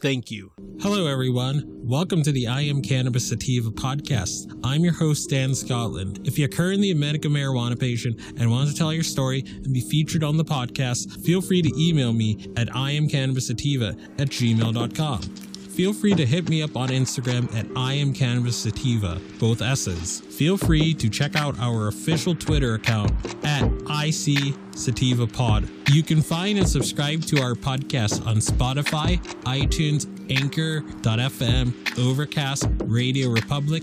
Thank you. Hello, everyone. Welcome to the I Am Cannabis Sativa podcast. I'm your host, Dan Scotland. If you're currently a medical marijuana patient and want to tell your story and be featured on the podcast, feel free to email me at iamcannabissativa at gmail.com. Feel free to hit me up on Instagram at I am Cannabis Sativa, both S's. Feel free to check out our official Twitter account at IC Sativa Pod. You can find and subscribe to our podcast on Spotify, iTunes, Anchor.fm, Overcast, Radio Republic,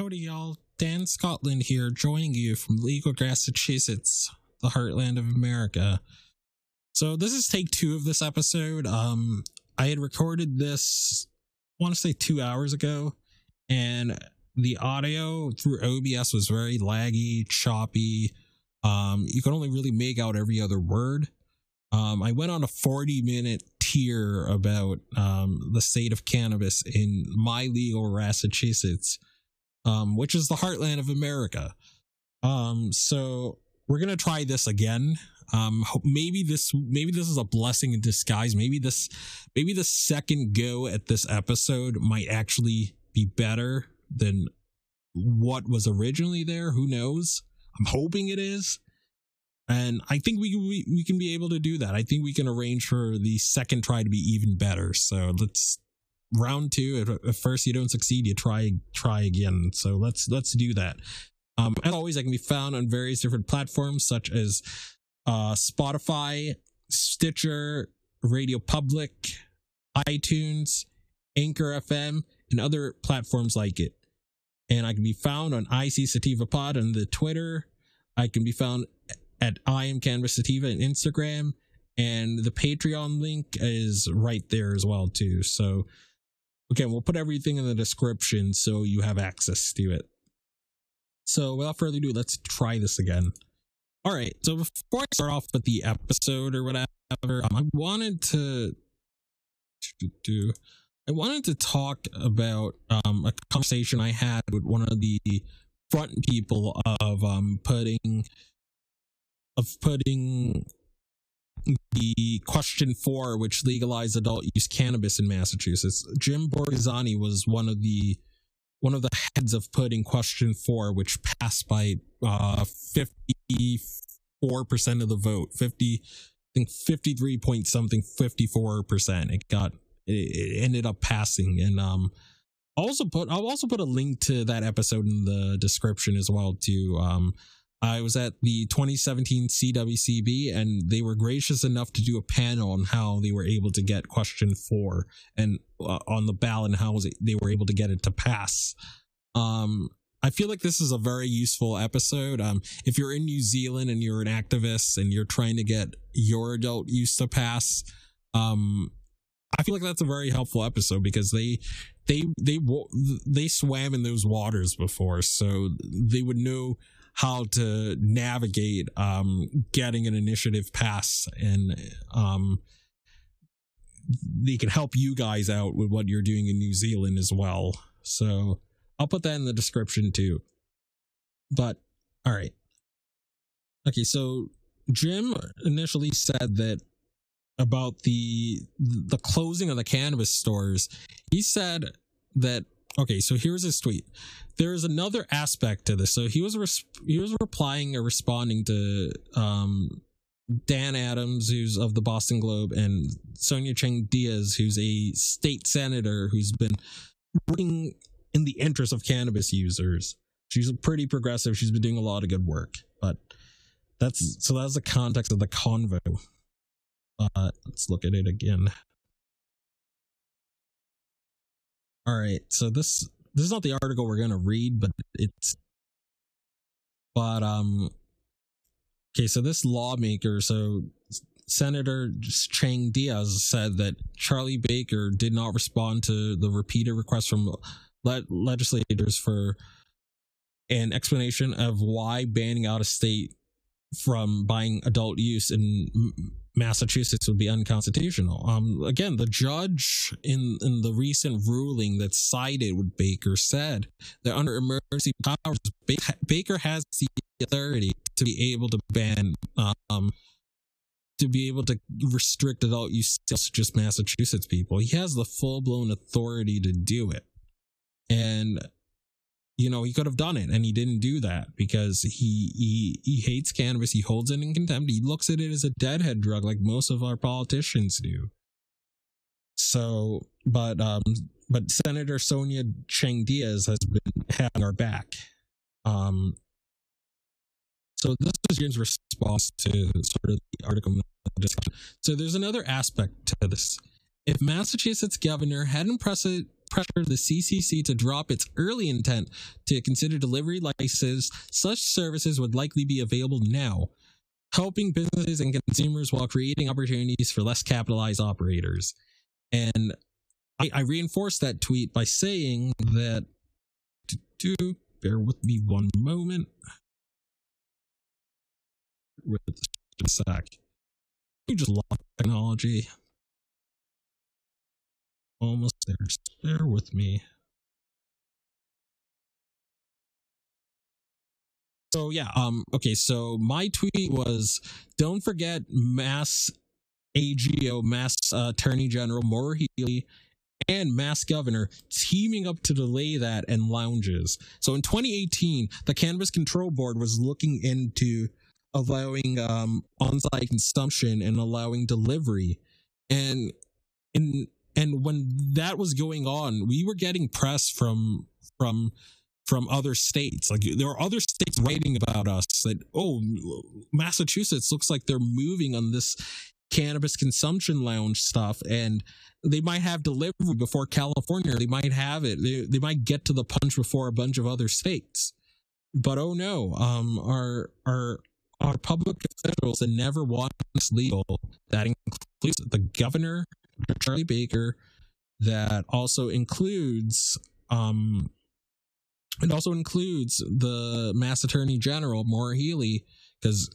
Howdy, y'all. Dan Scotland here, joining you from legal Massachusetts, the heartland of America. So this is take two of this episode. Um, I had recorded this, I want to say two hours ago, and the audio through OBS was very laggy, choppy. Um, you could only really make out every other word. Um, I went on a 40 minute tier about um, the state of cannabis in my legal Massachusetts um, which is the heartland of America. Um, so we're gonna try this again. Um, maybe this maybe this is a blessing in disguise. Maybe this maybe the second go at this episode might actually be better than what was originally there. Who knows? I'm hoping it is. And I think we, we we can be able to do that. I think we can arrange for the second try to be even better. So let's round two. If at first you don't succeed, you try try again. So let's let's do that. Um, as always, I can be found on various different platforms such as uh, Spotify, Stitcher, Radio Public, iTunes, Anchor FM, and other platforms like it. And I can be found on IC Sativa Pod on the Twitter. I can be found at I am cannabis Sativa on Instagram. And the Patreon link is right there as well, too. So Okay, we'll put everything in the description so you have access to it. So without further ado, let's try this again. All right, so before I start off with the episode or whatever, um, I wanted to do I wanted to talk about um, a conversation I had with one of the front people of um, putting of putting the question four, which legalized adult use cannabis in Massachusetts. Jim Borghesani was one of the one of the heads of putting question four, which passed by uh, 54% of the vote. 50, I think 53 point something, 54%. It got, it ended up passing. And, um, also put, I'll also put a link to that episode in the description as well, to, um, I was at the 2017 CWCB and they were gracious enough to do a panel on how they were able to get question four and uh, on the ballot and how it, they were able to get it to pass. Um, I feel like this is a very useful episode. Um, if you're in New Zealand and you're an activist and you're trying to get your adult use to pass, um, I feel like that's a very helpful episode because they they they they swam in those waters before, so they would know how to navigate um, getting an initiative pass and um, they can help you guys out with what you're doing in New Zealand as well. So I'll put that in the description too. But all right. Okay, so Jim initially said that about the the closing of the cannabis stores. He said that okay, so here's his tweet. There's another aspect to this. So he was he was replying or responding to um, Dan Adams, who's of the Boston Globe, and Sonia Chang Diaz, who's a state senator who's been working in the interest of cannabis users. She's pretty progressive. She's been doing a lot of good work. But that's so that's the context of the convo. Uh, let's look at it again. All right, so this this is not the article we're gonna read, but it's but um okay, so this lawmaker, so Senator Chang Diaz said that Charlie Baker did not respond to the repeated requests from le- legislators for an explanation of why banning out of state from buying adult use in Massachusetts would be unconstitutional. Um, again, the judge in in the recent ruling that sided with Baker said that under emergency powers, Baker has the authority to be able to ban, um, to be able to restrict adult use to just Massachusetts people. He has the full blown authority to do it, and you know, he could have done it and he didn't do that because he he he hates cannabis. He holds it in contempt. He looks at it as a deadhead drug like most of our politicians do. So, but um but Senator Sonia Chang Diaz has been having our back. Um so this is Jim's response to sort of the article discussion. So there's another aspect to this. If Massachusetts governor hadn't pressed pressure the CCC to drop its early intent to consider delivery licenses, such services would likely be available now, helping businesses and consumers while creating opportunities for less capitalized operators. And I, I reinforced that tweet by saying that, do, bear with me one moment. With a sec. You just love technology almost there. bear with me. So yeah, um, okay, so my tweet was don't forget Mass AGO, Mass uh, Attorney General Maura Healey and Mass Governor teaming up to delay that and lounges. So in 2018, the Cannabis Control Board was looking into allowing um, on-site consumption and allowing delivery. And in and when that was going on we were getting press from from from other states. Like there are other states writing about us that oh massachusetts looks like they're moving on this cannabis consumption lounge stuff and they might have delivery before california. They might have it. They, they might get to the punch before a bunch of other states. But oh no um our our our public officials that never want this legal that includes the governor Charlie Baker that also includes um it also includes the Mass Attorney General Maura Healey because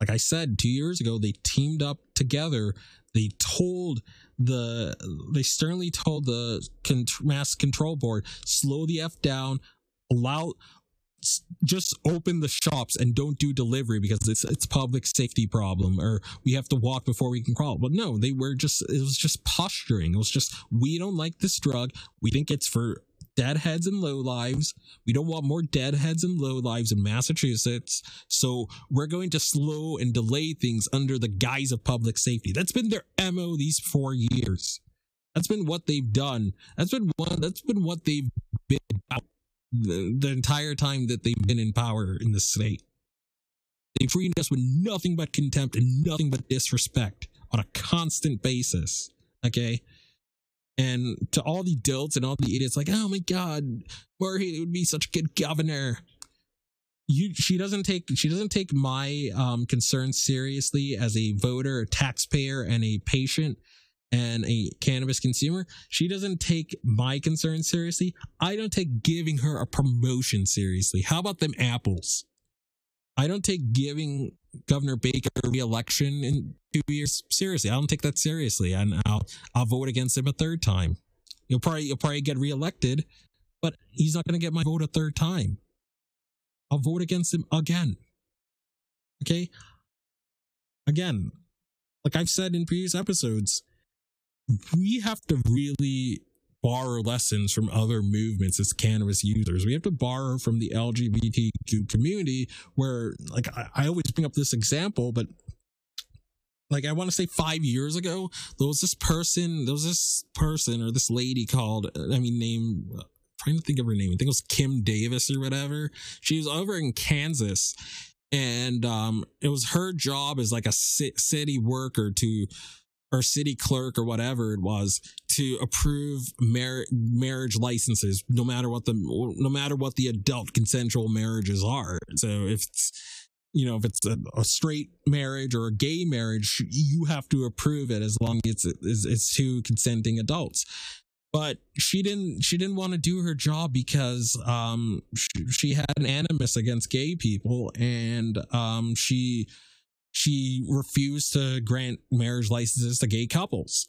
like I said 2 years ago they teamed up together. They told the they sternly told the mass control board slow the f down allow just open the shops and don't do delivery because it's it's public safety problem or we have to walk before we can crawl. But no, they were just it was just posturing. It was just we don't like this drug. We think it's for deadheads and low lives. We don't want more deadheads and low lives in Massachusetts. So we're going to slow and delay things under the guise of public safety. That's been their MO these four years. That's been what they've done. That's been one that's been what they've been about the, the entire time that they've been in power in the state. They treat us with nothing but contempt and nothing but disrespect on a constant basis. Okay. And to all the dolts and all the idiots, like, oh my God, Jorge would be such a good governor. You, she doesn't take she doesn't take my um, concerns seriously as a voter, a taxpayer, and a patient and a cannabis consumer. She doesn't take my concerns seriously. I don't take giving her a promotion seriously. How about them apples? I don't take giving Governor Baker re-election in two years seriously. I don't take that seriously, and I'll I'll vote against him a third time. You'll probably you'll probably get reelected, but he's not going to get my vote a third time. I'll vote against him again. Okay. Again, like I've said in previous episodes, we have to really borrow lessons from other movements as cannabis users. We have to borrow from the LGBTQ community where like I, I always bring up this example, but like I want to say five years ago, there was this person, there was this person or this lady called, I mean, name, trying to think of her name. I think it was Kim Davis or whatever. She was over in Kansas and um, it was her job as like a city worker to or city clerk or whatever it was to approve mar- marriage licenses no matter what the no matter what the adult consensual marriages are. So if it's you know if it's a, a straight marriage or a gay marriage you have to approve it as long as it's, it's, it's two consenting adults. But she didn't she didn't want to do her job because um she, she had an animus against gay people and um she she refused to grant marriage licenses to gay couples.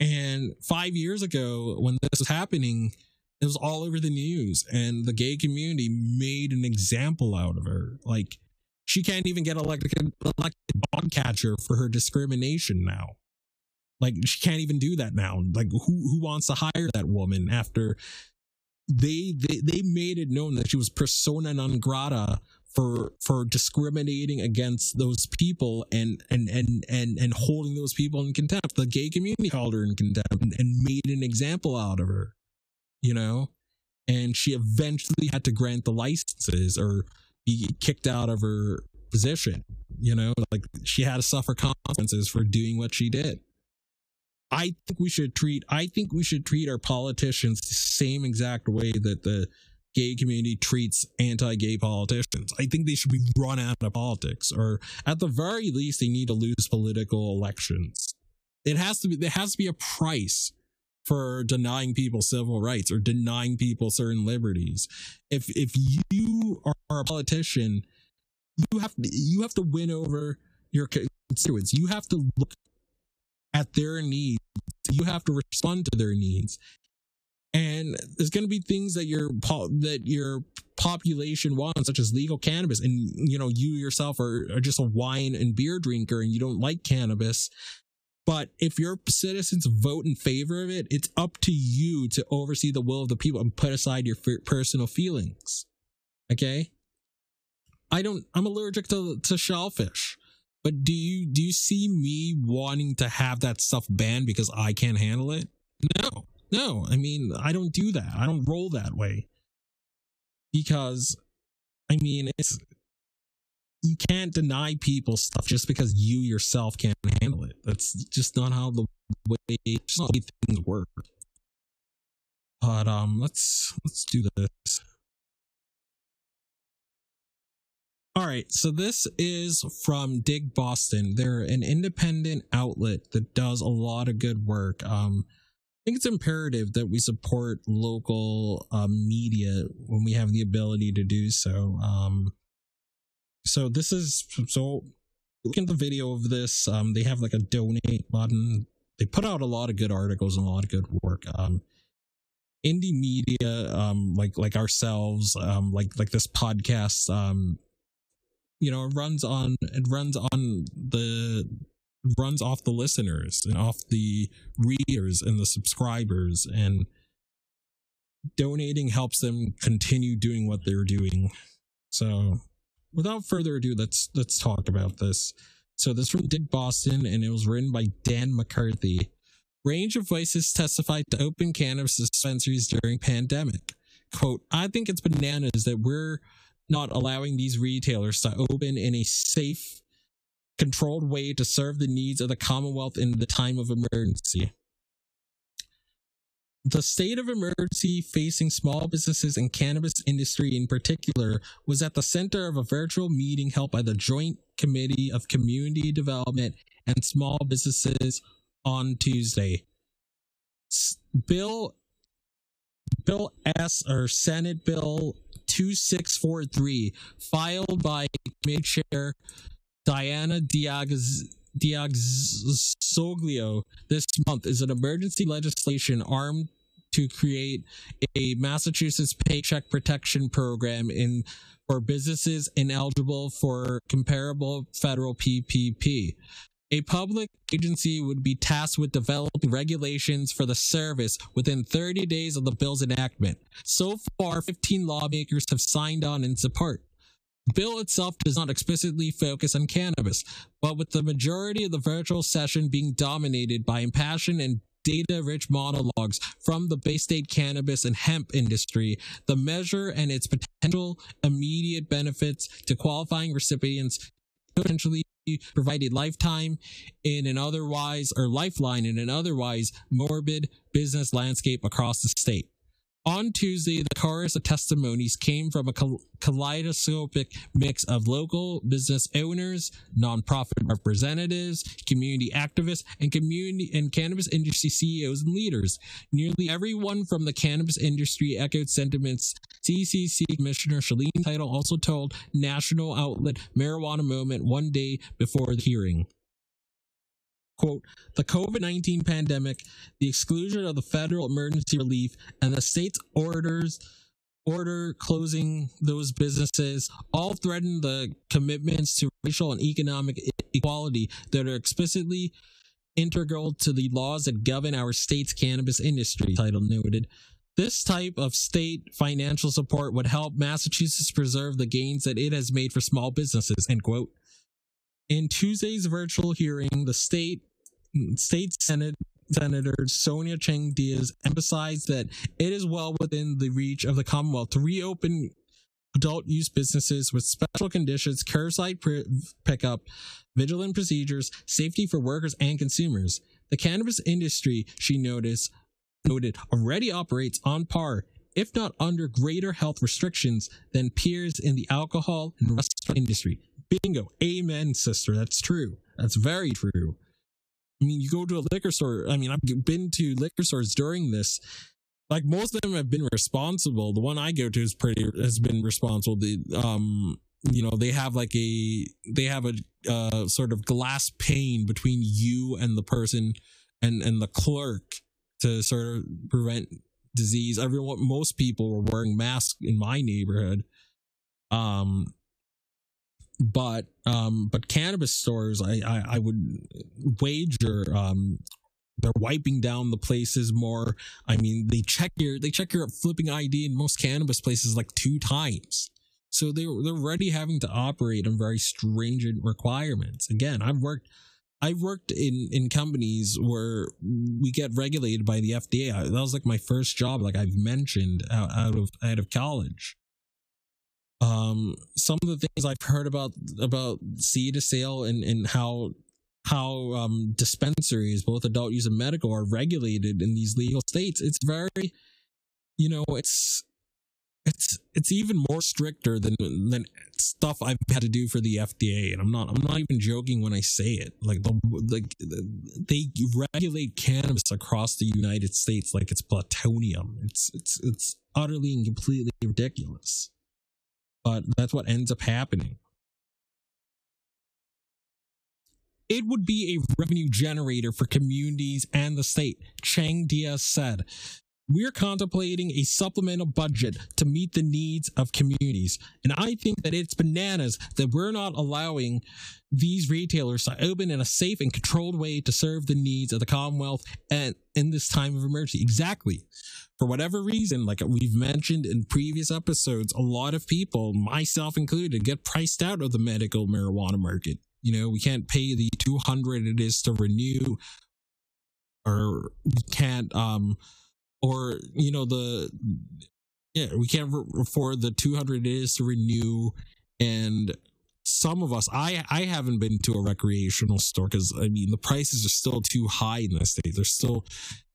And five years ago, when this was happening, it was all over the news, and the gay community made an example out of her. Like, she can't even get elected, elected dog catcher for her discrimination now. Like, she can't even do that now. Like, who who wants to hire that woman after they they, they made it known that she was persona non grata for for discriminating against those people and and and and and holding those people in contempt. The gay community held her in contempt and, and made an example out of her. You know, and she eventually had to grant the licenses or be kicked out of her position. You know, like she had to suffer consequences for doing what she did. I think we should treat I think we should treat our politicians the same exact way that the gay community treats anti-gay politicians. I think they should be run out of politics, or at the very least, they need to lose political elections. It has to be. There has to be a price for denying people civil rights or denying people certain liberties. If if you are a politician, you have to, you have to win over your constituents. You have to look at their needs. You have to respond to their needs and there's going to be things that your that your population wants such as legal cannabis. And you know you yourself are, are just a wine and beer drinker and you don't like cannabis. But if your citizens vote in favor of it it's up to you to oversee the will of the people and put aside your personal feelings. Okay? I don't i'm allergic to to shellfish. But do you do you see me wanting to have that stuff banned because i can't handle it? No no, I mean, I don't do that. I don't roll that way. Because, I mean, it's, you can't deny people stuff just because you yourself can't handle it. That's just not how the way, just not the way things work. But, um, let's, let's do this. All right, so this is from Dig Boston. They're an independent outlet that does a lot of good work. Um, think it's imperative that we support local um, media when we have the ability to do so. Um, so this is so look at the video of this. Um, they have like a donate button. They put out a lot of good articles and a lot of good work. Um, indie media, um, like like ourselves, um, like like this podcast, um, you know, it runs on it runs on the runs off the listeners and off the readers and the subscribers and donating helps them continue doing what they're doing. So without further ado let's let's talk about this. So this from Dig Boston and it was written by dan mccarthy. Range of voices testified to open cannabis dispensaries during pandemic. Quote i think it's bananas that we're not allowing these retailers to open in a safe, controlled way to serve the needs of the Commonwealth in the time of emergency. The state of emergency facing small businesses and cannabis industry in particular was at the center of a virtual meeting held by the Joint Committee of Community Development and Small Businesses on Tuesday. Bill Bill S or Senate Bill 2643 filed by Committee Chair Diana Diaz DiZoglio this month is an emergency legislation armed to create a Massachusetts paycheck protection program in for businesses ineligible for comparable federal PPP. A public agency would be tasked with developing regulations for the service within 30 days of the bill's enactment. So far, 15 lawmakers have signed on in support. The bill itself does not explicitly focus on cannabis, but with the majority of the virtual session being dominated by impassioned and data rich monologues from the Bay State cannabis and hemp industry, the measure and its potential immediate benefits to qualifying recipients potentially provide a lifetime in an otherwise or lifeline in an otherwise morbid business landscape across the state. On Tuesday, the chorus of testimonies came from a kaleidoscopic mix of local business owners, nonprofit representatives, community activists, and community and cannabis industry CEOs and leaders. Nearly everyone from the cannabis industry echoed sentiments. CCC Commissioner Shaleen Title also told national outlet Marijuana Moment one day before the hearing quote, the COVID 19 pandemic, the exclusion of the federal emergency relief, and the state's orders order closing those businesses all threaten the commitments to racial and economic equality that are explicitly integral to the laws that govern our state's cannabis industry, Title noted. This type of state financial support would help Massachusetts preserve the gains that it has made for small businesses, end quote. In Tuesday's virtual hearing, the state state senate Senator Sonia Chang Diaz emphasized that it is well within the reach of the Commonwealth to reopen adult use businesses with special conditions, curbside pr- pickup, vigilant procedures, safety for workers and consumers. The cannabis industry, she noticed, noted, already operates on par, if not under greater health restrictions than peers in the alcohol and restaurant industry. Bingo. Amen, sister. That's true. That's very true. I mean, you go to a liquor store. I mean, I've been to liquor stores during this. Like most of them have been responsible. The one I go to is pretty has been responsible. The um, you know, they have like a they have a uh sort of glass pane between you and the person and and the clerk to sort of prevent disease. Everyone, most people were wearing masks in my neighborhood. Um, but um but cannabis stores i i, I would wager um they're wiping down the places more. I mean they check your they check your flipping id in most cannabis places like two times. So they they're already having to operate on very stringent requirements. Again i've worked I've worked in, in companies where we get regulated by the FDA. That was like my first job, like I've mentioned out, out of out of college um some of the things i've heard about about seed to sale and and how how um dispensaries both adult use and medical are regulated in these legal states it's very you know it's it's it's even more stricter than than stuff I've had to do for the FDA, and I'm not I'm not even joking when I say it. Like the like they regulate cannabis across the United States like it's plutonium. It's it's it's utterly and completely ridiculous but that's what ends up happening. It would be a revenue generator for communities and the state, Chang Diaz said. We're contemplating a supplemental budget to meet the needs of communities. And I think that it's bananas that we're not allowing these retailers to open in a safe and controlled way to serve the needs of the Commonwealth and in this time of emergency. Exactly. For whatever reason, like we've mentioned in previous episodes, a lot of people, myself included, get priced out of the medical marijuana market. You know, we can't pay the 200 it is to renew or we can't um or you know the yeah, we can't afford the 200 it is to renew. And some of us, I, I haven't been to a recreational store because I mean, the prices are still too high in this state. They're still,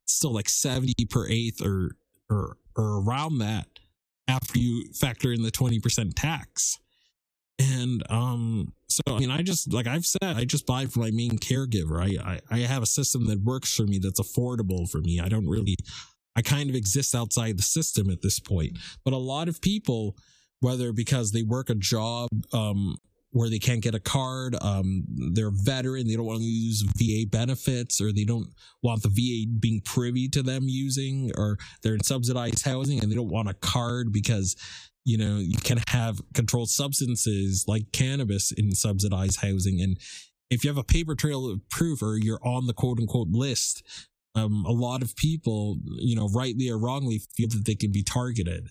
still like 70 per eighth or, or, or around that after you factor in the 20% tax. And, um, so I mean, I just like I've said, I just buy for my main caregiver. I, I I have a system that works for me, that's affordable for me. I don't really I kind of exist outside the system at this point. But a lot of people, whether because they work a job um, where they can't get a card, um, they're a veteran, they don't want to use VA benefits, or they don't want the VA being privy to them using, or they're in subsidized housing and they don't want a card because you know you can have controlled substances like cannabis in subsidized housing and if you have a paper trail of proof or you're on the quote unquote list um, a lot of people, you know, rightly or wrongly, feel that they can be targeted.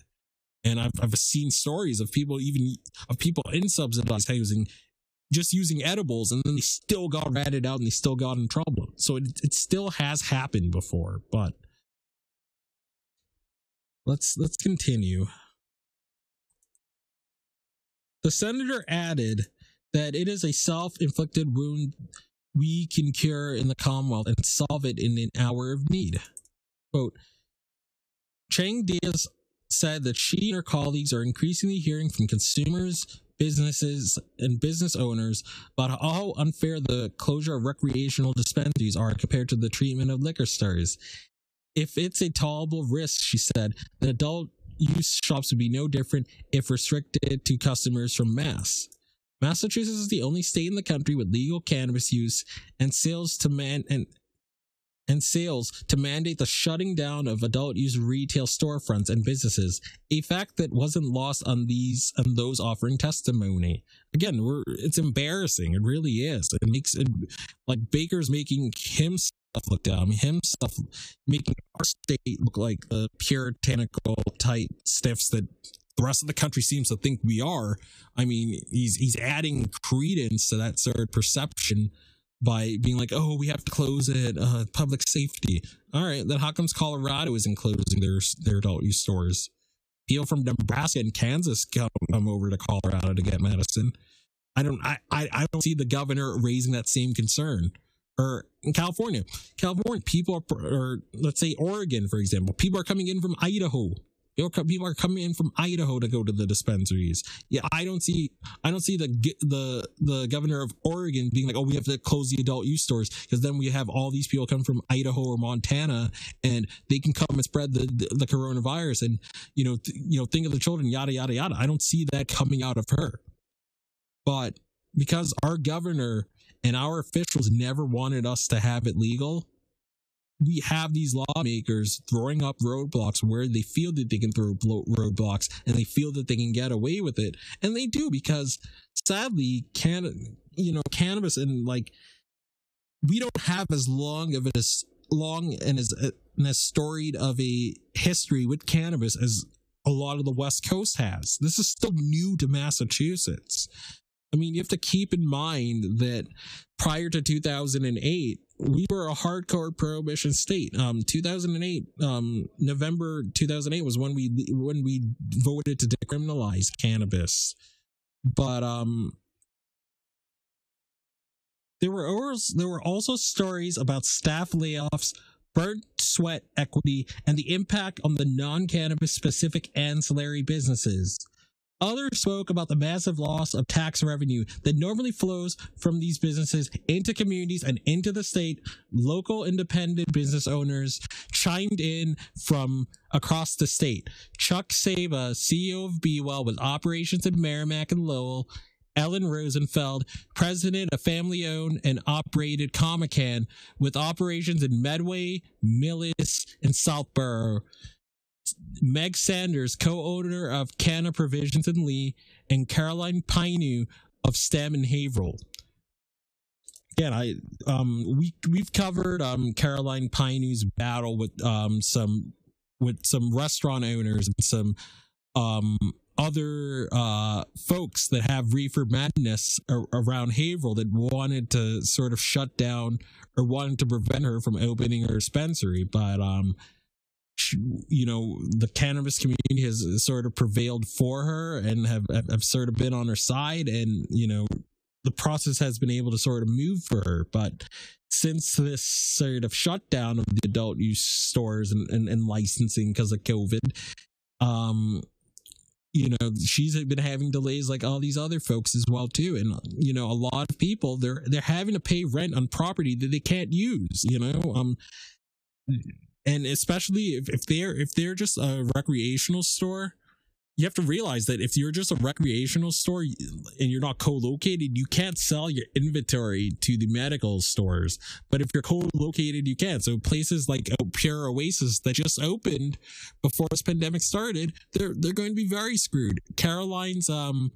And I've, I've seen stories of people, even of people in subsidized housing, just using edibles and then they still got ratted out and they still got in trouble. So it, it still has happened before, but let's, let's continue. The senator added that it is a self inflicted wound we can cure in the Commonwealth and solve it in an hour of need. Quote, Chang Diaz said that she and her colleagues are increasingly hearing from consumers, businesses, and business owners about how unfair the closure of recreational dispensaries are compared to the treatment of liquor stores. If it's a tolerable risk, she said, then adult use shops would be no different if restricted to customers from mass. Massachusetts is the only state in the country with legal cannabis use and sales to man and and sales to mandate the shutting down of adult use retail storefronts and businesses, a fact that wasn't lost on these and those offering testimony. Again, we're it's embarrassing. It really is. It makes it like Baker's making himself look dumb, himself making our state look like the puritanical type stiffs that the rest of the country seems to think we are. I mean, he's he's adding credence to that sort of perception by being like, "Oh, we have to close it, uh, public safety." All right, then how comes Colorado isn't closing their their adult use stores? People from Nebraska and Kansas come, come over to Colorado to get medicine. I don't I, I I don't see the governor raising that same concern. Or in California, California people are, or let's say Oregon, for example, people are coming in from Idaho people are coming in from Idaho to go to the dispensaries. Yeah, I don't see, I don't see the the the governor of Oregon being like, oh, we have to close the adult use stores because then we have all these people come from Idaho or Montana and they can come and spread the the, the coronavirus and you know th- you know think of the children, yada yada yada. I don't see that coming out of her, but because our governor and our officials never wanted us to have it legal we have these lawmakers throwing up roadblocks where they feel that they can throw roadblocks and they feel that they can get away with it. And they do because sadly can you know cannabis and like we don't have as long of as long and as uh, and as storied of a history with cannabis as a lot of the west coast has. This is still new to massachusetts I mean, you have to keep in mind that prior to 2008, we were a hardcore prohibition state. Um, 2008, um, November 2008 was when we when we voted to decriminalize cannabis. But um, there were there were also stories about staff layoffs, burnt sweat equity, and the impact on the non-cannabis specific ancillary businesses. Others spoke about the massive loss of tax revenue that normally flows from these businesses into communities and into the state. Local independent business owners chimed in from across the state. Chuck Saba, CEO of BeWell with operations in Merrimack and Lowell, Ellen Rosenfeld, president of family owned and operated Comican with operations in Medway, Millis, and Southborough. Meg Sanders, co-owner of Canna Provisions in Lee, and Caroline Pineau of STEM and Haverhill. Again, I um we we've covered um Caroline Pineau's battle with um some with some restaurant owners and some um other uh folks that have reefer madness ar- around Haverhill that wanted to sort of shut down or wanted to prevent her from opening her dispensary, but um you know the cannabis community has sort of prevailed for her and have have sort of been on her side and you know the process has been able to sort of move for her. But since this sort of shutdown of the adult use stores and, and, and licensing because of covid um you know she's been having delays like all these other folks as well too. And you know a lot of people they're they're having to pay rent on property that they can't use you know? Um and especially if, if they're if they're just a recreational store you have to realize that if you're just a recreational store and you're not co-located you can't sell your inventory to the medical stores. But if you're co-located you can. So places like pure oasis that just opened before this pandemic started they're they're going to be very screwed. Caroline's um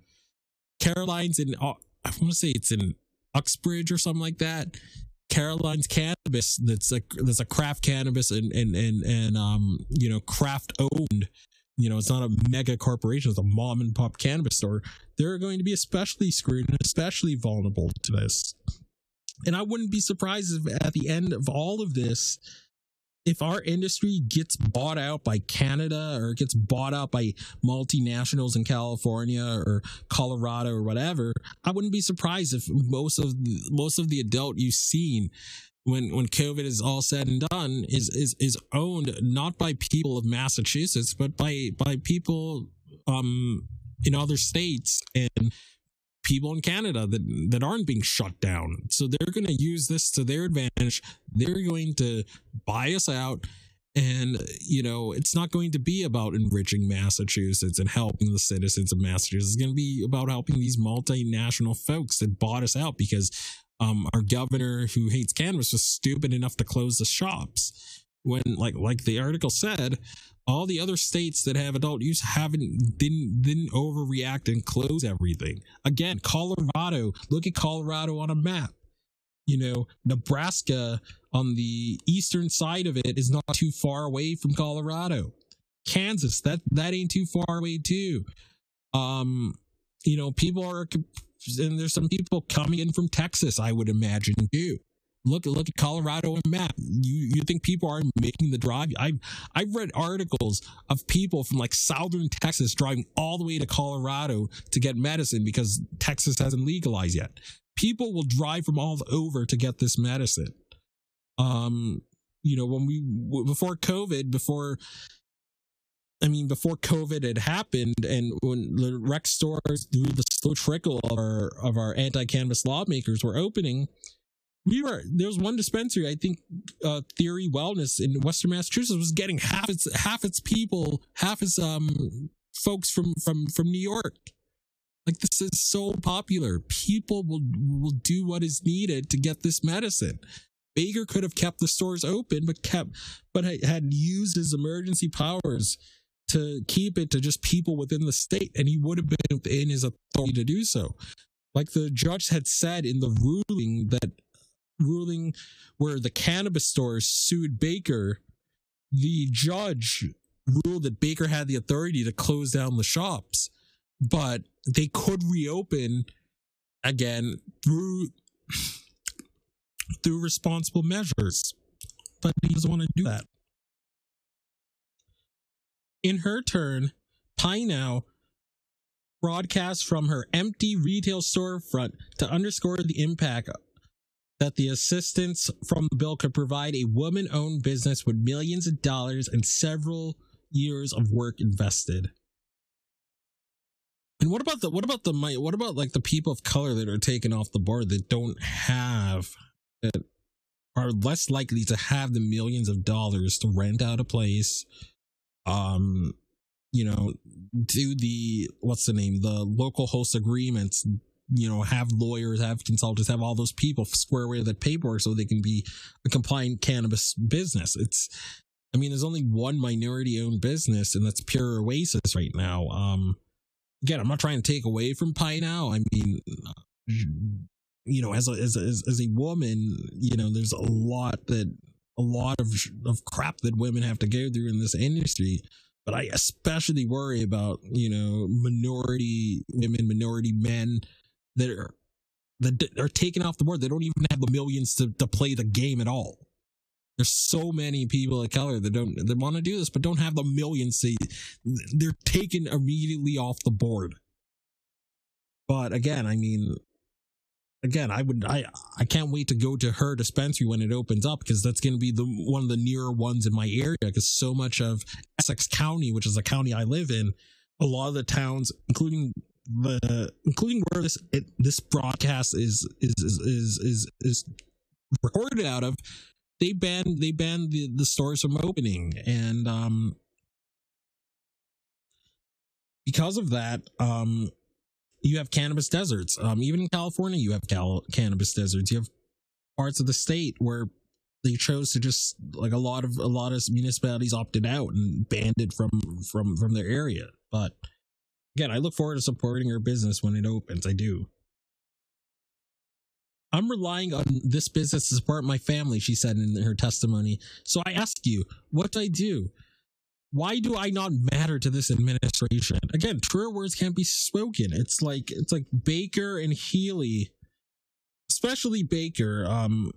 caroline's in uh, i want to say it's in uxbridge or something like that Caroline's cannabis that's a that's a craft cannabis and and and and um you know craft owned you know it's not a mega corporation it's a mom and pop cannabis store. They're going to be especially screwed and especially vulnerable to this. And I wouldn't be surprised if at the end of all of this if our industry gets bought out by Canada or gets bought out by multinationals in California or Colorado or whatever, I wouldn't be surprised if most of most of the adult you've seen when when COVID is all said and done is is is owned not by people of Massachusetts but by by people um in other states and people in Canada that that aren't being shut down. So they're going to use this to their advantage. They're going to buy us out and you know it's not going to be about enriching massachusetts and helping the citizens of massachusetts it's going to be about helping these multinational folks that bought us out because um, our governor who hates cannabis was stupid enough to close the shops when like like the article said all the other states that have adult use haven't didn't didn't overreact and close everything. Again colorado look at colorado on a map. You know nebraska on the eastern side of it is not too far away from colorado. Kansas that that ain't too far away too. Um you know people are and there's some people coming in from texas i would imagine too Look look at Colorado and map. You you think people aren't making the drive? I've I've read articles of people from like southern Texas driving all the way to Colorado to get medicine because Texas hasn't legalized yet. People will drive from all over to get this medicine. Um, you know, when we before COVID, before I mean, before COVID had happened, and when the rec stores through the slow trickle of our of our anti cannabis lawmakers were opening, we were there was one dispensary i think uh, theory wellness in western massachusetts was getting half its half its people half its um folks from from from new york. Like this is so popular. People will will do what is needed to get this medicine. Baker could have kept the stores open but kept but had used his emergency powers to keep it to just people within the state and he would have been within his authority to do so. Like the judge had said in the ruling that ruling where the cannabis stores sued Baker, the judge ruled that Baker had the authority to close down the shops, but they could reopen again through through responsible measures. But he doesn't want to do that. In her turn, Pineau broadcasts from her empty retail storefront to underscore the impact that the assistance from the bill could provide a woman owned business with millions of dollars and several years of work invested. And what about the what about the what about like the people of color that are taken off the board that don't have that are less likely to have the millions of dollars to rent out a place um you know do the what's the name the local host agreements you know, have lawyers, have consultants, have all those people square away that paperwork so they can be a compliant cannabis business. It's, I mean, there's only one minority owned business and that's Pure Oasis right now. Um, again, I'm not trying to take away from Pineau. I mean, you know, as a, as a, as a woman, you know, there's a lot that, a lot of, of crap that women have to go through in this industry but I especially worry about you know minority women, minority men that are that are taken off the board. They don't even have the millions to, to play the game at all. There's so many people of color that don't that want to do this, but don't have the millions. To, they're taken immediately off the board. But again, I mean, again, I would I I can't wait to go to her dispensary when it opens up because that's going to be the one of the nearer ones in my area because so much of Essex County, which is the county I live in, a lot of the towns, including the including where this it, this broadcast is is is is is, is recorded out of, they banned they banned the, the stores from opening. And um because of that um you have cannabis deserts. Um even in california you have cal- cannabis deserts. You have parts of the state where they chose to just like a lot of a lot of municipalities opted out and banned it from from from their area. But again i look forward to supporting your business when it opens i do I'm relying on this business to support my family, she said in her testimony. So I ask you, what do I do? Why do I not matter to this administration? Again, truer words can't be spoken. It's like it's like Baker and Healey, especially Baker, um,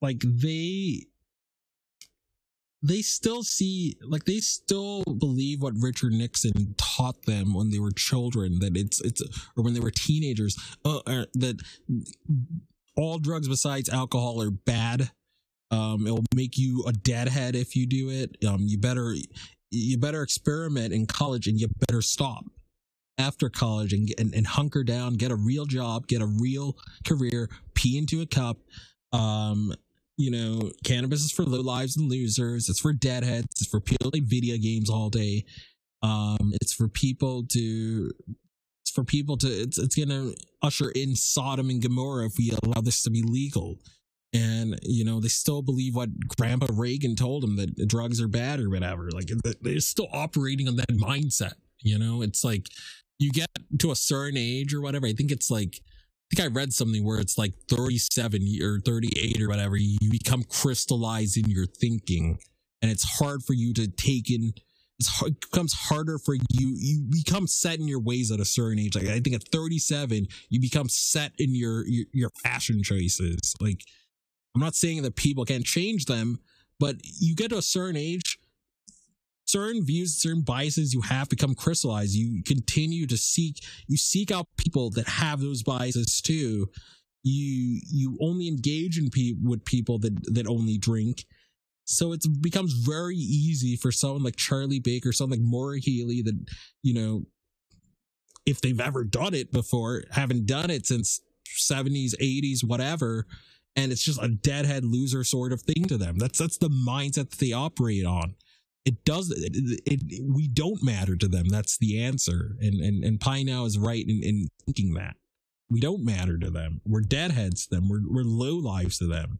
like they they still see like they still believe what Richard Nixon taught them when they were children that it's it's or when they were teenagers uh, uh, that all drugs besides alcohol are bad. Um it'll make you a deadhead if you do it. Um you better you better experiment in college and you better stop after college and, and, and hunker down get a real job get a real career pee into a cup um you know, cannabis is for low lives and losers. It's for deadheads. It's for people play video games all day. Um, it's for people to, it's for people to, it's, it's gonna usher in Sodom and Gomorrah if we allow this to be legal. And, you know, they still believe what Grandpa Reagan told them that drugs are bad or whatever. Like, they're still operating on that mindset. You know, it's like you get to a certain age or whatever. I think it's like, I think I read something where it's like 37 or 38 or whatever. You become crystallized in your thinking, and it's hard for you to take in. Hard, it becomes harder for you. You become set in your ways at a certain age. Like I think at 37, you become set in your your, your fashion choices. Like I'm not saying that people can't change them, but you get to a certain age certain views, certain biases you have become crystallized. You continue to seek, you seek out people that have those biases too. You, you only engage in pe- with people that, that only drink. So it becomes very easy for someone like Charlie Baker, someone like Maura Healey, that, you know, if they've ever done it before, haven't done it since 70s, 80s, whatever, and it's just a deadhead loser sort of thing to them. That's that's the mindset that they operate on it does it, it, we don't matter to them. That's the answer. And and and Pineau is right in, in thinking that. We don't matter to them. We're deadheads to them. We're, we're low lives to them.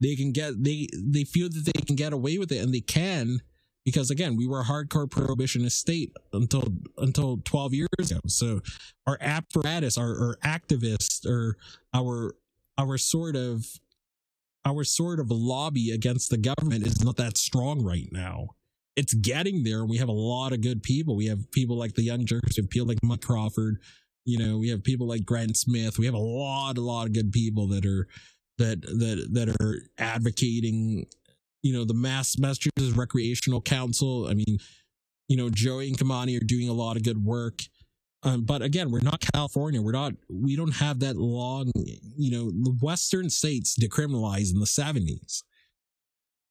They can get they they feel that they can get away with it and they can because again we were a hardcore prohibitionist state until until 12 years ago. So our apparatus our, our activists or our our sort of our sort of lobby against the government is not that strong right now it's getting there. We have a lot of good people. We have people like the Young Turks, we have people like Mike Crawford. You know, we have people like Grant Smith. We have a lot, a lot of good people that are that that that are advocating. You know, the Mass Massachusetts Recreational Council. I mean, you know, Joey and Kamani are doing a lot of good work. Um, but again, we're not California. We're not. We don't have that long. You know, the Western states decriminalized in the seventies.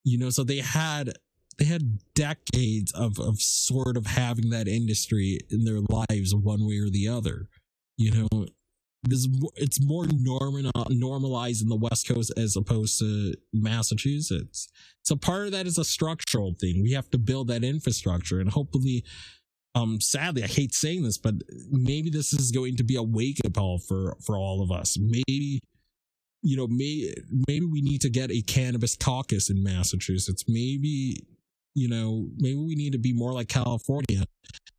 You know, so they had they had decades of of sort of having that industry in their lives one way or the other. You know, it's, it's more normal, normalized in the West Coast as opposed to Massachusetts. So part of that is a structural thing. We have to build that infrastructure, and hopefully, um, sadly, I hate saying this, but maybe this is going to be a wake up call for for all of us. Maybe you know, may, maybe we need to get a cannabis caucus in Massachusetts. Maybe you know, maybe we need to be more like California.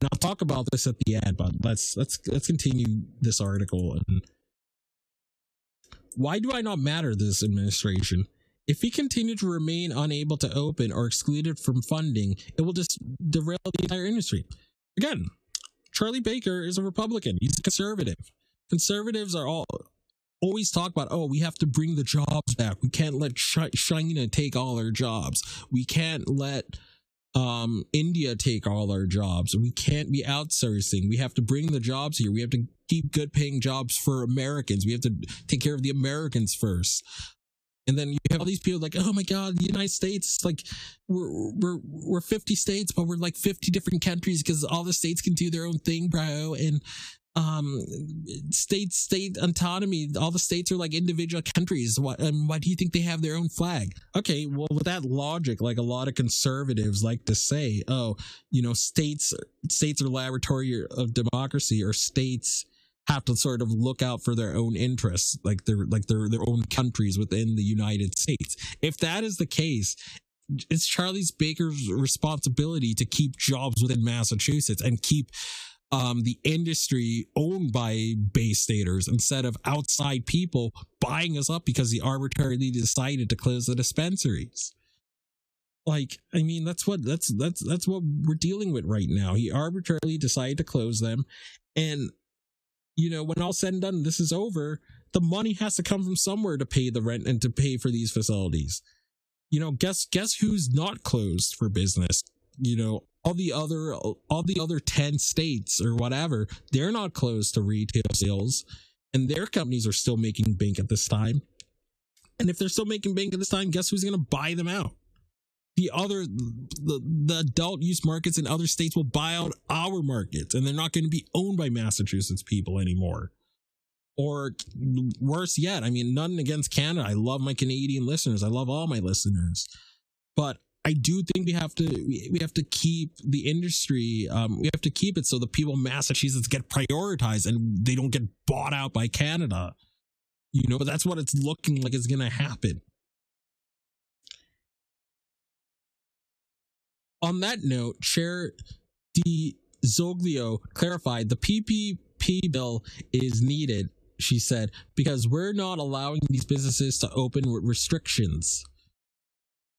And I'll talk about this at the end, but let's let's let's continue this article. And why do I not matter this administration? If we continue to remain unable to open or excluded from funding, it will just derail the entire industry. Again, Charlie Baker is a Republican. He's a conservative. Conservatives are all always talk about, oh, we have to bring the jobs back. We can't let China take all our jobs. We can't let um, India take all our jobs. We can't be outsourcing. We have to bring the jobs here. We have to keep good paying jobs for Americans. We have to take care of the Americans first. And then you have all these people like, oh my God, the United States, like we're, we're, we're 50 states, but we're like 50 different countries because all the states can do their own thing, bro. And um state state autonomy. All the states are like individual countries. What and why do you think they have their own flag? Okay well with that logic like a lot of conservatives like to say oh you know states states are laboratory of democracy or states have to sort of look out for their own interests like they're like their their own countries within the united states. If that is the case it's charlie's baker's responsibility to keep jobs within massachusetts and keep um, the industry owned by Bay Staters instead of outside people buying us up because he arbitrarily decided to close the dispensaries. Like, I mean, that's what that's that's that's what we're dealing with right now. He arbitrarily decided to close them, and you know, when all said and done, this is over. The money has to come from somewhere to pay the rent and to pay for these facilities. You know, guess guess who's not closed for business? You know, all the other all the other 10 states or whatever they're not closed to retail sales and their companies are still making bank at this time. And if they're still making bank at this time guess who's going to buy them out? The other the, the adult use markets in other states will buy out our markets and they're not going to be owned by massachusetts people anymore. Or worse yet i mean none against canada. I love my canadian listeners. I love all my listeners. But I do think we have to we have to keep the industry um, we have to keep it so the people Massachusetts get prioritized and they don't get bought out by Canada. You know, but that's what it's looking like is going to happen. On that note, Chair De Zoglio clarified the PPP bill is needed, she said, because we're not allowing these businesses to open with restrictions.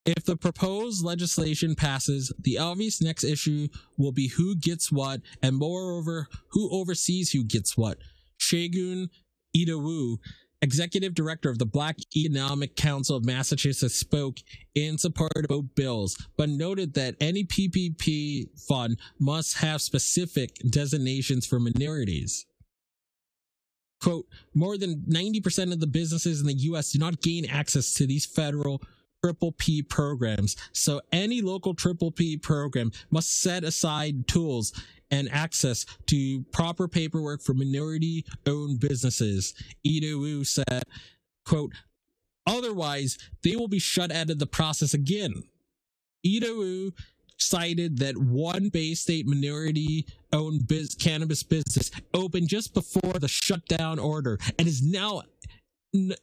If the proposed legislation passes, the obvious next issue will be who gets what, and moreover, who oversees who gets what. Segun Idowu, executive director of the Black Economic Council of Massachusetts, spoke in support of both bills, but noted that any PPP fund must have specific designations for minorities. Quote, more than 90% of the businesses in the U.S. do not gain access to these federal triple P programs. So any local triple P program must set aside tools and access to proper paperwork for minority owned businesses. Idowu said, quote, otherwise they will be shut out of the process again. Idowu cited that one Bay State minority owned biz- cannabis business opened just before the shutdown order and is now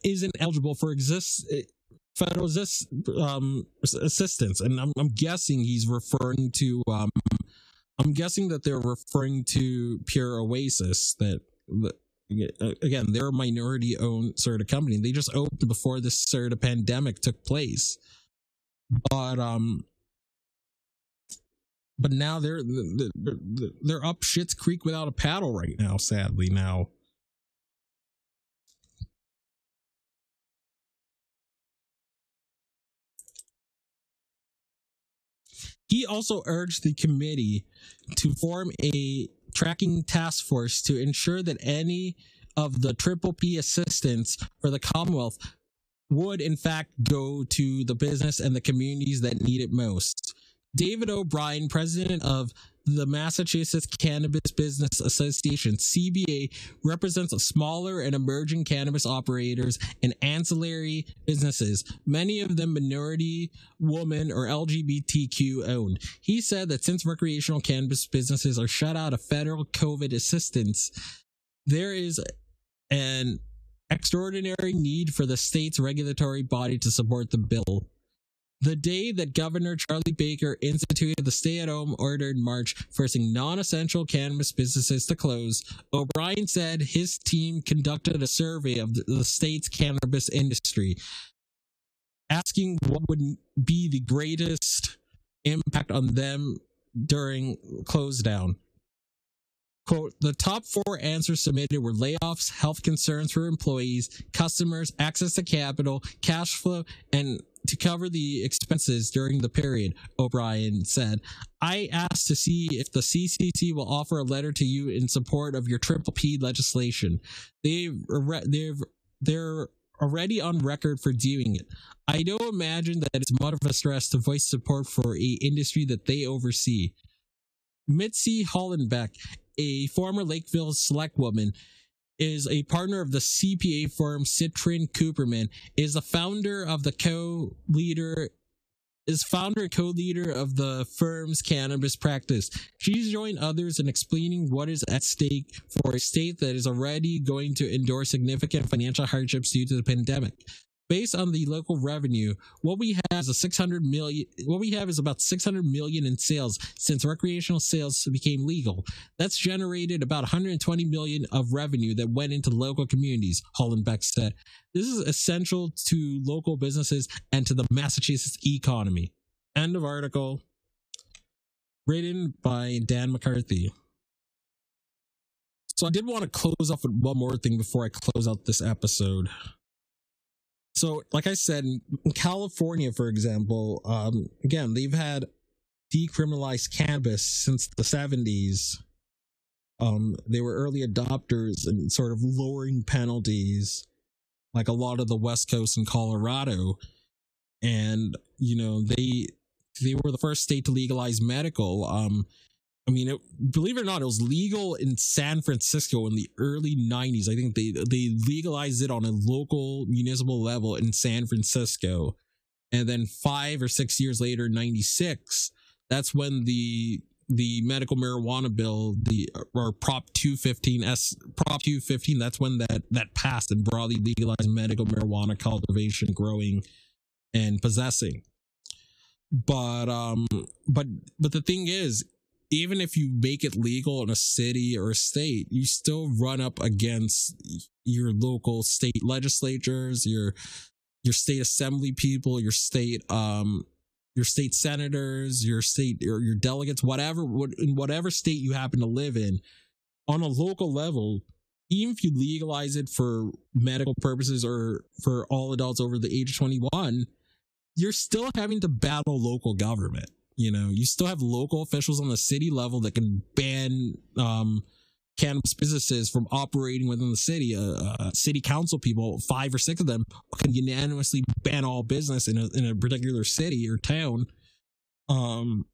isn't eligible for exist federal assist, um, assistance, and I'm, I'm guessing he's referring to. Um, I'm guessing that they're referring to Pure Oasis. That, again, they're a minority-owned sort of company. They just opened before this sort of pandemic took place, but um, but now they're they're, they're up shit's creek without a paddle right now. Sadly, now. He also urged the committee to form a tracking task force to ensure that any of the triple P assistance for the Commonwealth would in fact go to the business and the communities that need it most. David O'Brien, president of the Massachusetts Cannabis Business Association, CBA, represents smaller and emerging cannabis operators and ancillary businesses, many of them minority, woman, or LGBTQ owned. He said that since recreational cannabis businesses are shut out of federal COVID assistance, there is an extraordinary need for the state's regulatory body to support the bill. The day that Governor Charlie Baker instituted the stay at home order in March, forcing non essential cannabis businesses to close, O'Brien said his team conducted a survey of the state's cannabis industry, asking what would be the greatest impact on them during close down. Quote, the top four answers submitted were layoffs, health concerns for employees, customers, access to capital, cash flow, and to cover the expenses during the period, O'Brien said. I asked to see if the CCC will offer a letter to you in support of your triple P legislation. They've, they've, they're already on record for doing it. I don't imagine that it's much of a stress to voice support for a industry that they oversee. Mitzi Hollenbeck, a former Lakeville select woman, is a partner of the CPA firm Citrin Cooperman, is the founder of the co-leader is founder and co-leader of the firm's cannabis practice. She's joined others in explaining what is at stake for a state that is already going to endure significant financial hardships due to the pandemic based on the local revenue, what we have is a 600 million, what we have is about 600 million in sales since recreational sales became legal. That's generated about 120 million of revenue that went into local communities, Hollenbeck said. This is essential to local businesses and to the Massachusetts economy. End of article. Written by Dan McCarthy. So I did want to close off with one more thing before I close out this episode. So, like I said, in California, for example, um, again, they've had decriminalized cannabis since the 70s. Um, they were early adopters and sort of lowering penalties, like a lot of the West Coast and Colorado. And, you know, they they were the first state to legalize medical. Um, I mean, it, believe it or not, it was legal in San Francisco in the early 90s. I think they they legalized it on a local municipal level in San Francisco. And then 5 or 6 years later 96, that's when the the medical marijuana bill, the or Prop 215 S Prop 215, that's when that that passed and broadly legalized medical marijuana cultivation, growing and possessing. But um but but the thing is even if you make it legal in a city or a state, you still run up against your local state legislatures, your your state assembly people, your state um your state senators, your state or your delegates, whatever in whatever state you happen to live in, on a local level, even if you legalize it for medical purposes or for all adults over the age of 21, you're still having to battle local government. You know, you still have local officials on the city level that can ban um, cannabis businesses from operating within the city. Uh, uh, city council people, five or six of them, can unanimously ban all business in a in a particular city or town. Um,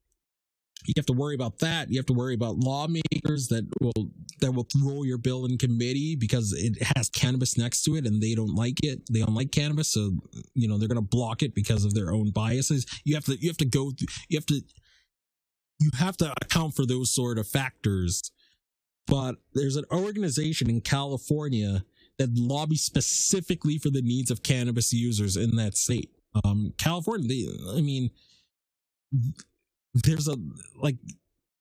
you have to worry about that. You have to worry about lawmakers that will that will throw your bill in committee because it has cannabis next to it and they don't like it. They don't like cannabis, so you know they're going to block it because of their own biases. You have to you have to go you have to you have to account for those sort of factors. But there's an organization in California that lobbies specifically for the needs of cannabis users in that state. Um, California, they, I mean, there's a like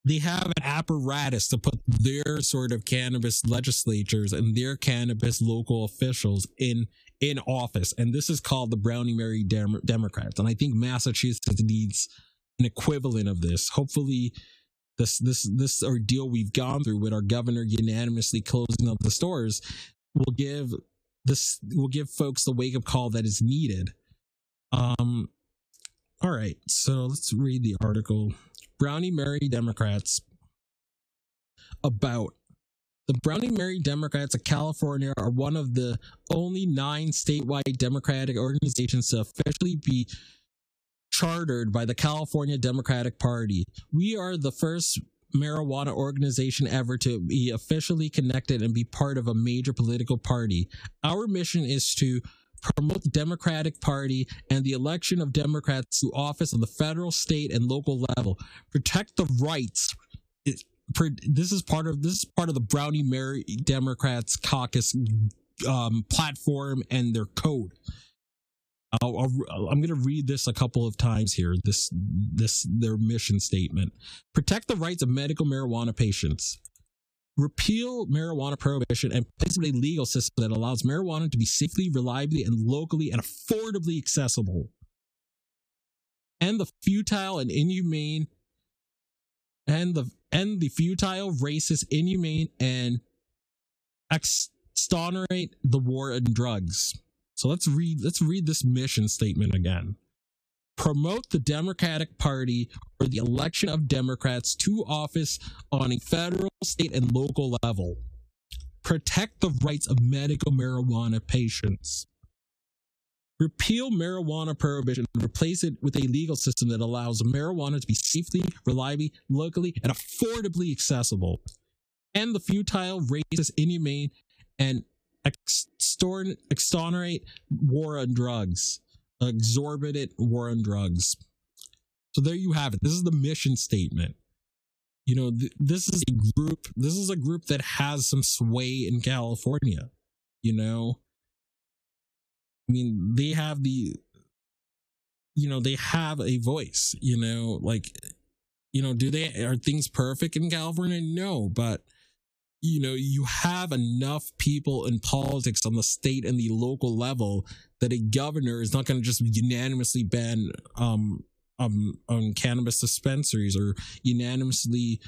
they have an apparatus to put their sort of cannabis legislatures and their cannabis local officials in in office. And this is called the brownie mary Dem- democrats. And i think massachusetts needs an equivalent of this. Hopefully this this this ordeal we've gone through with our governor unanimously closing up the stores will give this will give folks the wake up call that is needed. Um all right, so let's read the article. Brownie Mary Democrats about the Brownie Mary Democrats of California are one of the only nine statewide Democratic organizations to officially be chartered by the California Democratic Party. We are the first marijuana organization ever to be officially connected and be part of a major political party. Our mission is to promote the Democratic Party and the election of Democrats to office on the federal, state, and local level. Protect the rights. this is part of this is part of the Brownie Mary Democrats caucus um, platform and their code. i am going to read this a couple of times here. This this their mission statement: protect the rights of medical marijuana patients repeal marijuana prohibition and place a legal system that allows marijuana to be safely, reliably, and locally and affordably accessible. And the futile and inhumane and the end the futile, racist, inhumane, and exonerate the war on drugs. So let's read let's read this mission statement again. Promote the Democratic Party or the election of Democrats to office on a federal, state, and local level. Protect the rights of medical marijuana patients. Repeal marijuana prohibition and replace it with a legal system that allows marijuana to be safely, reliably, locally, and affordably accessible. End the futile, racist, inhumane, and extorn- exonerate war on drugs. Exorbitant war on drugs. So there you have it. This is the mission statement. You know, th- this is a group. This is a group that has some sway in California. You know, I mean, they have the, you know, they have a voice. You know, like, you know, do they are things perfect in California? No, but you know, you have enough people in politics on the state and the local level that a governor is not going to just unanimously ban um um on cannabis dispensaries or unanimously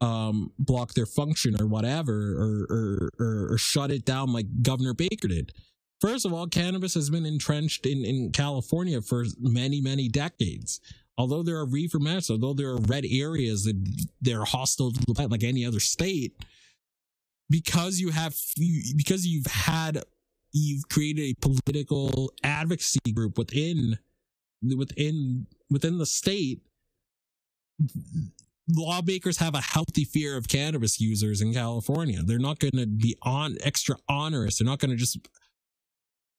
um block their function or whatever or or or, or shut it down like Governor Baker did. First of all, cannabis has been entrenched in, in California for many, many decades. Although there are reefer madness, although there are red areas that they're hostile to the plant like any other state, because you have because you've had you've created a political advocacy group within within within the state lawmakers have a healthy fear of cannabis users in California. They're not going to be on extra onerous. They're not going to just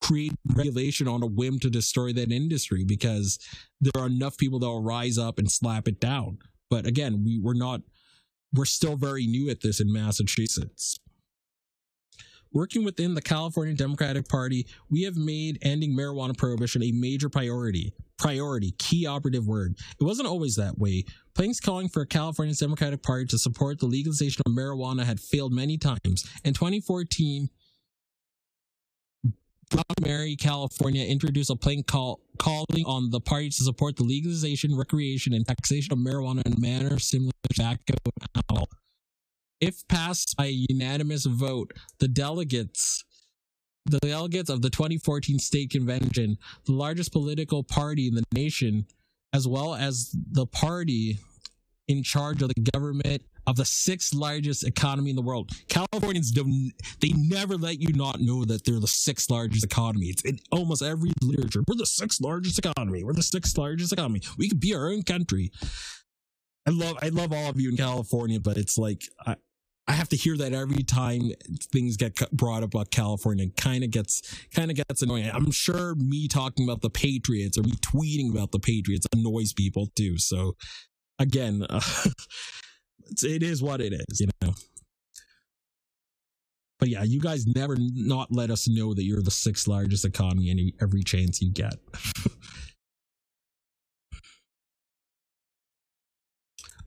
create regulation on a whim to destroy that industry because there are enough people that will rise up and slap it down. But again, we, we're not, we're still very new at this in Massachusetts. Working within the California Democratic Party, we have made ending marijuana prohibition a major priority. Priority, key operative word. It wasn't always that way. Planks calling for California's Democratic Party to support the legalization of marijuana had failed many times. In 2014, Mary, California introduced a plank call calling on the party to support the legalization, recreation, and taxation of marijuana in a manner similar to tobacco and alcohol. If passed by a unanimous vote, the delegates the delegates of the 2014 state convention, the largest political party in the nation, as well as the party in charge of the government of the sixth largest economy in the world. Californians don't, they never let you not know that they're the sixth largest economy. It's in almost every literature. We're the sixth largest economy. We're the sixth largest economy. We could be our own country. I love I love all of you in California, but it's like I, I have to hear that every time things get brought up about California. Kind of gets kind of gets annoying. I'm sure me talking about the Patriots or me tweeting about the Patriots annoys people too. So again, uh, it is what it is, you know. But yeah, you guys never not let us know that you're the sixth largest economy any every chance you get.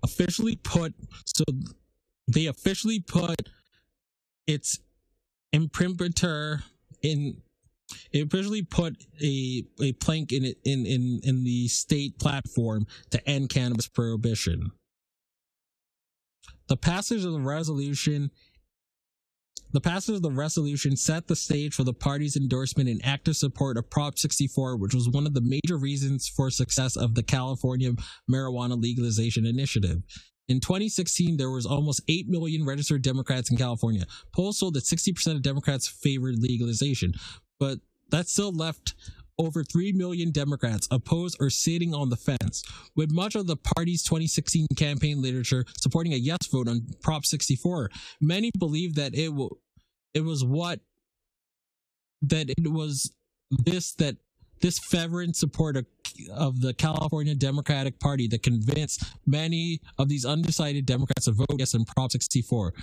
officially put so they officially put its imprimatur in it officially put a a plank in it in in in the state platform to end cannabis prohibition. The passage of the resolution the passage of the resolution set the stage for the party's endorsement and active support of Prop 64, which was one of the major reasons for success of the California marijuana legalization initiative. In 2016, there was almost 8 million registered Democrats in California. Polls showed that 60% of Democrats favored legalization, but that still left over 3 million Democrats opposed or sitting on the fence, with much of the party's 2016 campaign literature supporting a yes vote on Prop 64. Many believe that it will, it was what that it was this that this fervent support of, of the California Democratic Party that convinced many of these undecided Democrats to vote yes on Prop 64.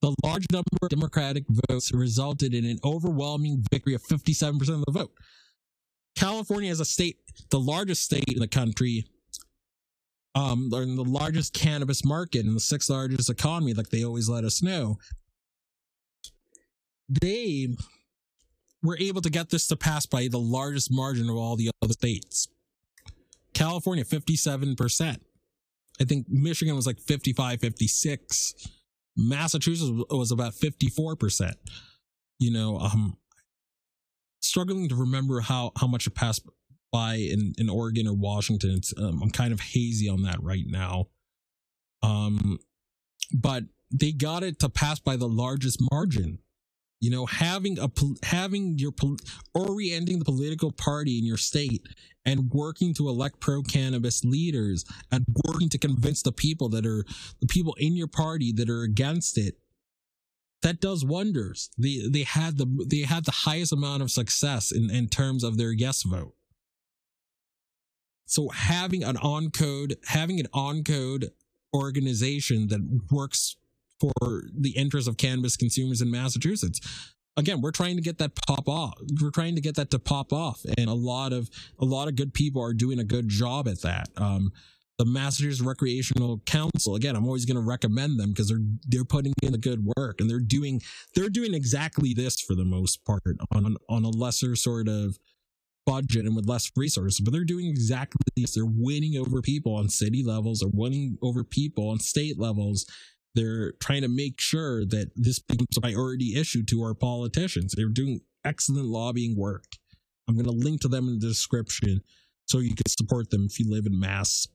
The large number of Democratic votes resulted in an overwhelming victory of 57% of the vote. California is a state, the largest state in the country, um, in the largest cannabis market and the sixth largest economy, like they always let us know, they were able to get this to pass by the largest margin of all the other states. California, 57%. I think Michigan was like 55, 56. Massachusetts was about 54%. You know, um, struggling to remember how, how much it passed by in, in Oregon or Washington. Um, I'm kind of hazy on that right now. Um, but they got it to pass by the largest margin. You know, having a having your orienting the political party in your state and working to elect pro cannabis leaders and working to convince the people that are the people in your party that are against it that does wonders. They they had the they had the highest amount of success in, in terms of their yes vote. So having an on code, having an on code organization that works for the interests of cannabis consumers in Massachusetts. Again, we're trying to get that pop off. We're trying to get that to pop off, and a lot of a lot of good people are doing a good job at that. Um, the Massachusetts Recreational Council, again, I'm always going to recommend them because they're they're putting in the good work and they're doing they're doing exactly this for the most part on on a lesser sort of budget and with less resources, but they're doing exactly this. They're winning over people on city levels, they're winning over people on state levels, they're trying to make sure that this becomes a priority issue to our politicians. They're doing excellent lobbying work. I'm going to link to them in the description so you can support them if you live in Mass.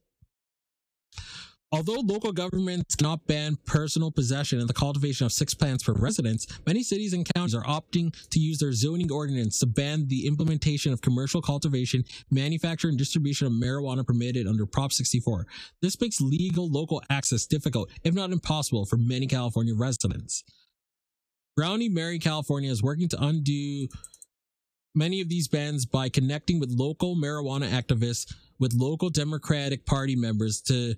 Although local governments cannot ban personal possession and the cultivation of six plants per residence, many cities and counties are opting to use their zoning ordinance to ban the implementation of commercial cultivation, manufacture, and distribution of marijuana permitted under Prop 64. This makes legal local access difficult, if not impossible, for many California residents. Brownie Mary California is working to undo many of these bans by connecting with local marijuana activists, with local Democratic Party members to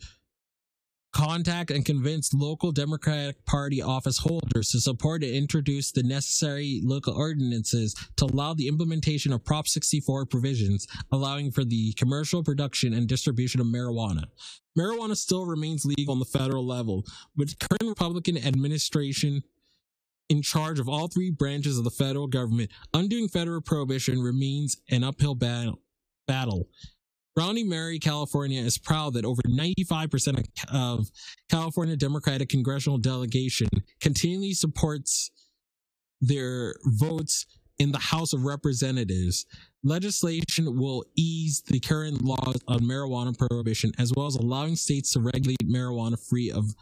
contact and convince local Democratic Party office holders to support and introduce the necessary local ordinances to allow the implementation of Prop 64 provisions, allowing for the commercial production and distribution of marijuana. Marijuana still remains legal on the federal level, with current Republican administration in charge of all three branches of the federal government, undoing federal prohibition remains an uphill battle. Brownie Mary, California is proud that over 95% of California Democratic congressional delegation continually supports their votes in the House of Representatives. Legislation will ease the current laws on marijuana prohibition as well as allowing states to regulate marijuana free of,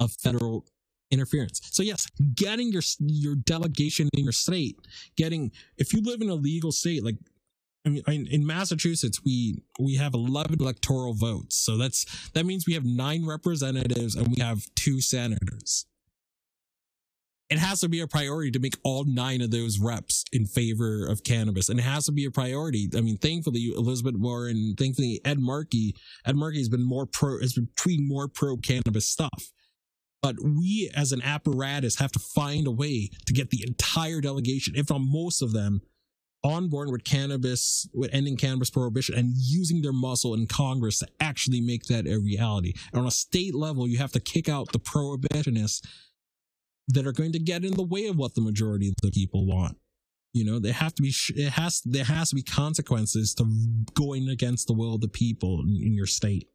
of federal interference. So yes, getting your your delegation in your state, getting if you live in a legal state like I mean, in Massachusetts, we we have 11 electoral votes, so that's that means we have nine representatives and we have two senators. It has to be a priority to make all nine of those reps in favor of cannabis, and it has to be a priority. I mean, thankfully, Elizabeth Warren, thankfully, Ed Markey, Ed Markey has been more pro, has been tweeting more pro cannabis stuff. But we, as an apparatus, have to find a way to get the entire delegation, if not most of them, on board with cannabis, with ending cannabis prohibition and using their muscle in Congress to actually make that a reality. And on a state level, you have to kick out the prohibitionists that are going to get in the way of what the majority of the people want. You know, there have to be, it has, there has to be consequences to going against the will of the people in, in your state.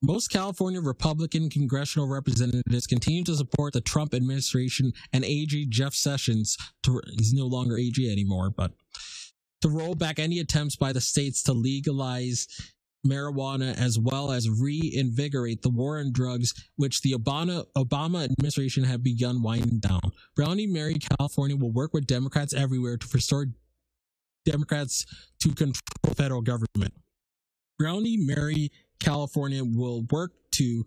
Most California Republican congressional representatives continue to support the Trump administration and AG Jeff Sessions to, he's no longer AG anymore, but to roll back any attempts by the states to legalize marijuana as well as reinvigorate the war on drugs, which the Obama, Obama administration had begun winding down. Brownie Mary California will work with Democrats everywhere to restore Democrats to control federal government. Brownie Mary California will work to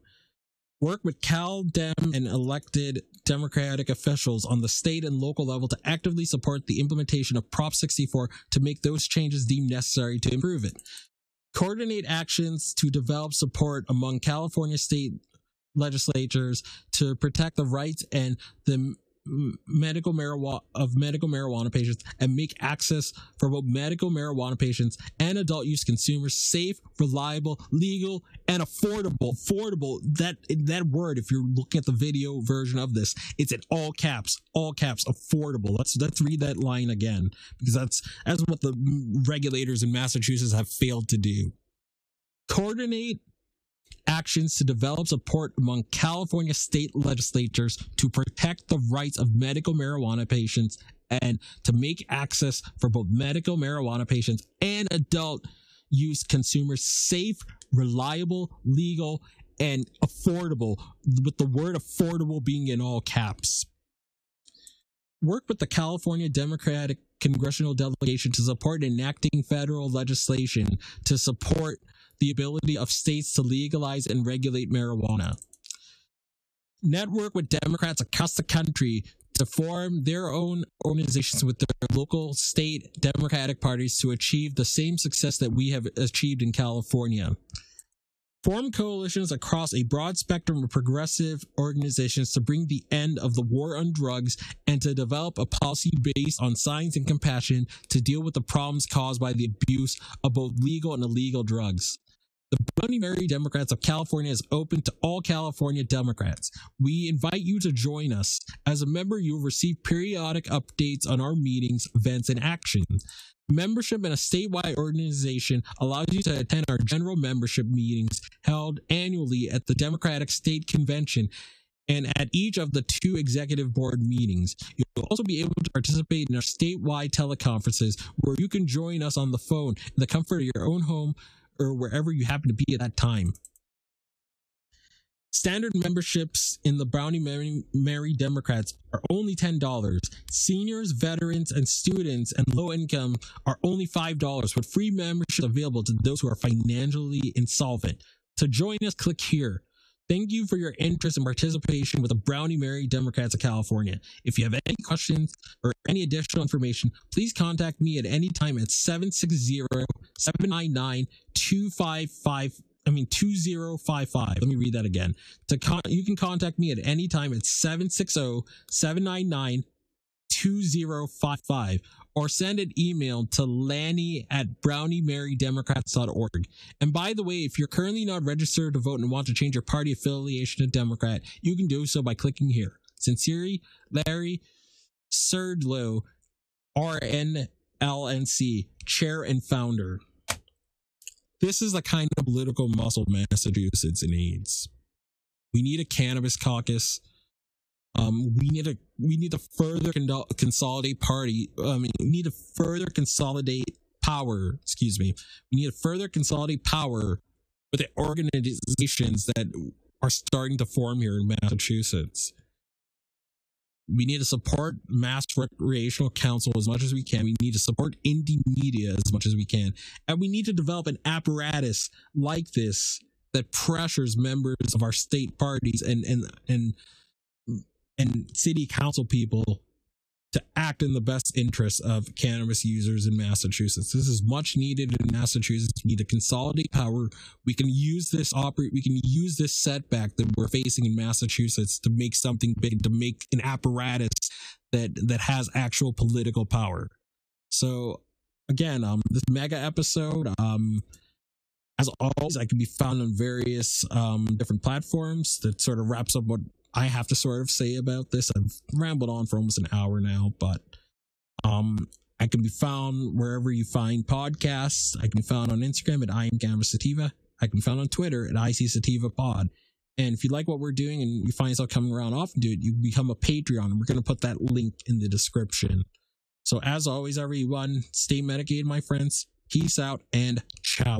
work with Cal Dem and elected Democratic officials on the state and local level to actively support the implementation of Prop 64 to make those changes deemed necessary to improve it. Coordinate actions to develop support among California state legislatures to protect the rights and the medical marijuana of medical marijuana patients and make access for both medical marijuana patients and adult use consumers safe, reliable, legal, and affordable. Affordable. That that word, if you're looking at the video version of this, it's in all caps, all caps, affordable. Let's let's read that line again because that's that's what the regulators in Massachusetts have failed to do. Coordinate actions to develop support among California state legislatures to protect the rights of medical marijuana patients and to make access for both medical marijuana patients and adult use consumers safe, reliable, legal, and affordable, with the word affordable being in all caps. Work with the California Democratic congressional delegation to support enacting federal legislation to support the ability of states to legalize and regulate marijuana. Network with Democrats across the country to form their own organizations with their local state Democratic parties to achieve the same success that we have achieved in California. Form coalitions across a broad spectrum of progressive organizations to bring the end of the war on drugs and to develop a policy based on science and compassion to deal with the problems caused by the abuse of both legal and illegal drugs. The Brownie Mary Democrats of California is open to all California Democrats. We invite you to join us. As a member, you will receive periodic updates on our meetings, events, and actions. Membership in a statewide organization allows you to attend our general membership meetings held annually at the Democratic State Convention and at each of the two executive board meetings. You'll also be able to participate in our statewide teleconferences where you can join us on the phone in the comfort of your own home or wherever you happen to be at that time. Standard memberships in the Brownie Mary, Mary, Democrats are only $10. Seniors, veterans, and students and low income are only $5, with free membership available to those who are financially insolvent. To join us, click here. Thank you for your interest and participation with the Brownie Mary Democrats of California. If you have any questions or any additional information, please contact me at any time at 760 799 255 I mean 2055. Let me read that again. To con- you can contact me at any time at 760 799 2055 or send an email to lanny at browniemarydemocrats.org. And by the way, if you're currently not registered to vote and want to change your party affiliation to Democrat, you can do so by clicking here. Sincerely, Lanny Swerdlow, RNLNC, chair and founder. This is the kind of political muscle Massachusetts needs. We need a cannabis caucus. Um, we need to we need to further con- consolidate party. I mean, we need to further consolidate power. Excuse me. We need to further consolidate power with the organizations that are starting to form here in Massachusetts we need to support mass recreational council as much as we can. We need to support indie media as much as we can. And we need to develop an apparatus like this that pressures members of our state parties and and and and city council people to act in the best interest of cannabis users in Massachusetts. This is much needed in Massachusetts. We need to consolidate power. We can use this operate. We can use this setback that we're facing in Massachusetts to make something big, to make an apparatus that that has actual political power. So again, um, this mega episode, um, as always, I can be found on various um different platforms. That sort of wraps up what I have to sort of say about this. I've rambled on for almost an hour now, but um, I can be found wherever you find podcasts. I can be found on Instagram at I am Cannabis Sativa. I can be found on Twitter at IC Sativa Pod. And if you like what we're doing and you find yourself coming around often to it, you become a Patreon. We're going to put that link in the description. So as always, everyone, stay medicated, my friends. Peace out and ciao.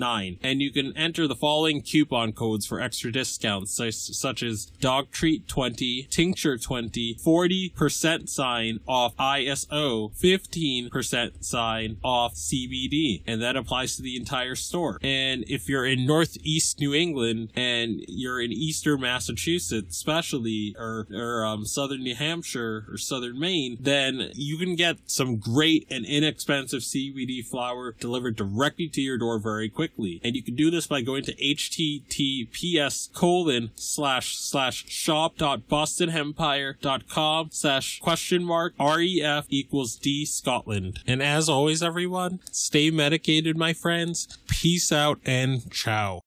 and you can enter the following coupon codes for extra discounts such, such as dog treat 20 tincture 20 40% sign off iso 15% sign off cbd and that applies to the entire store. And if you're in northeast new england and you're in eastern massachusetts especially or, or um, southern new hampshire or southern maine then you can get some great and inexpensive cbd flower delivered directly to your door very quickly. And you can do this by going to https colon slash slash shop dot bostonhempire.com slash question mark ref equals d scotland. And as always everyone stay medicated my friends. Peace out and ciao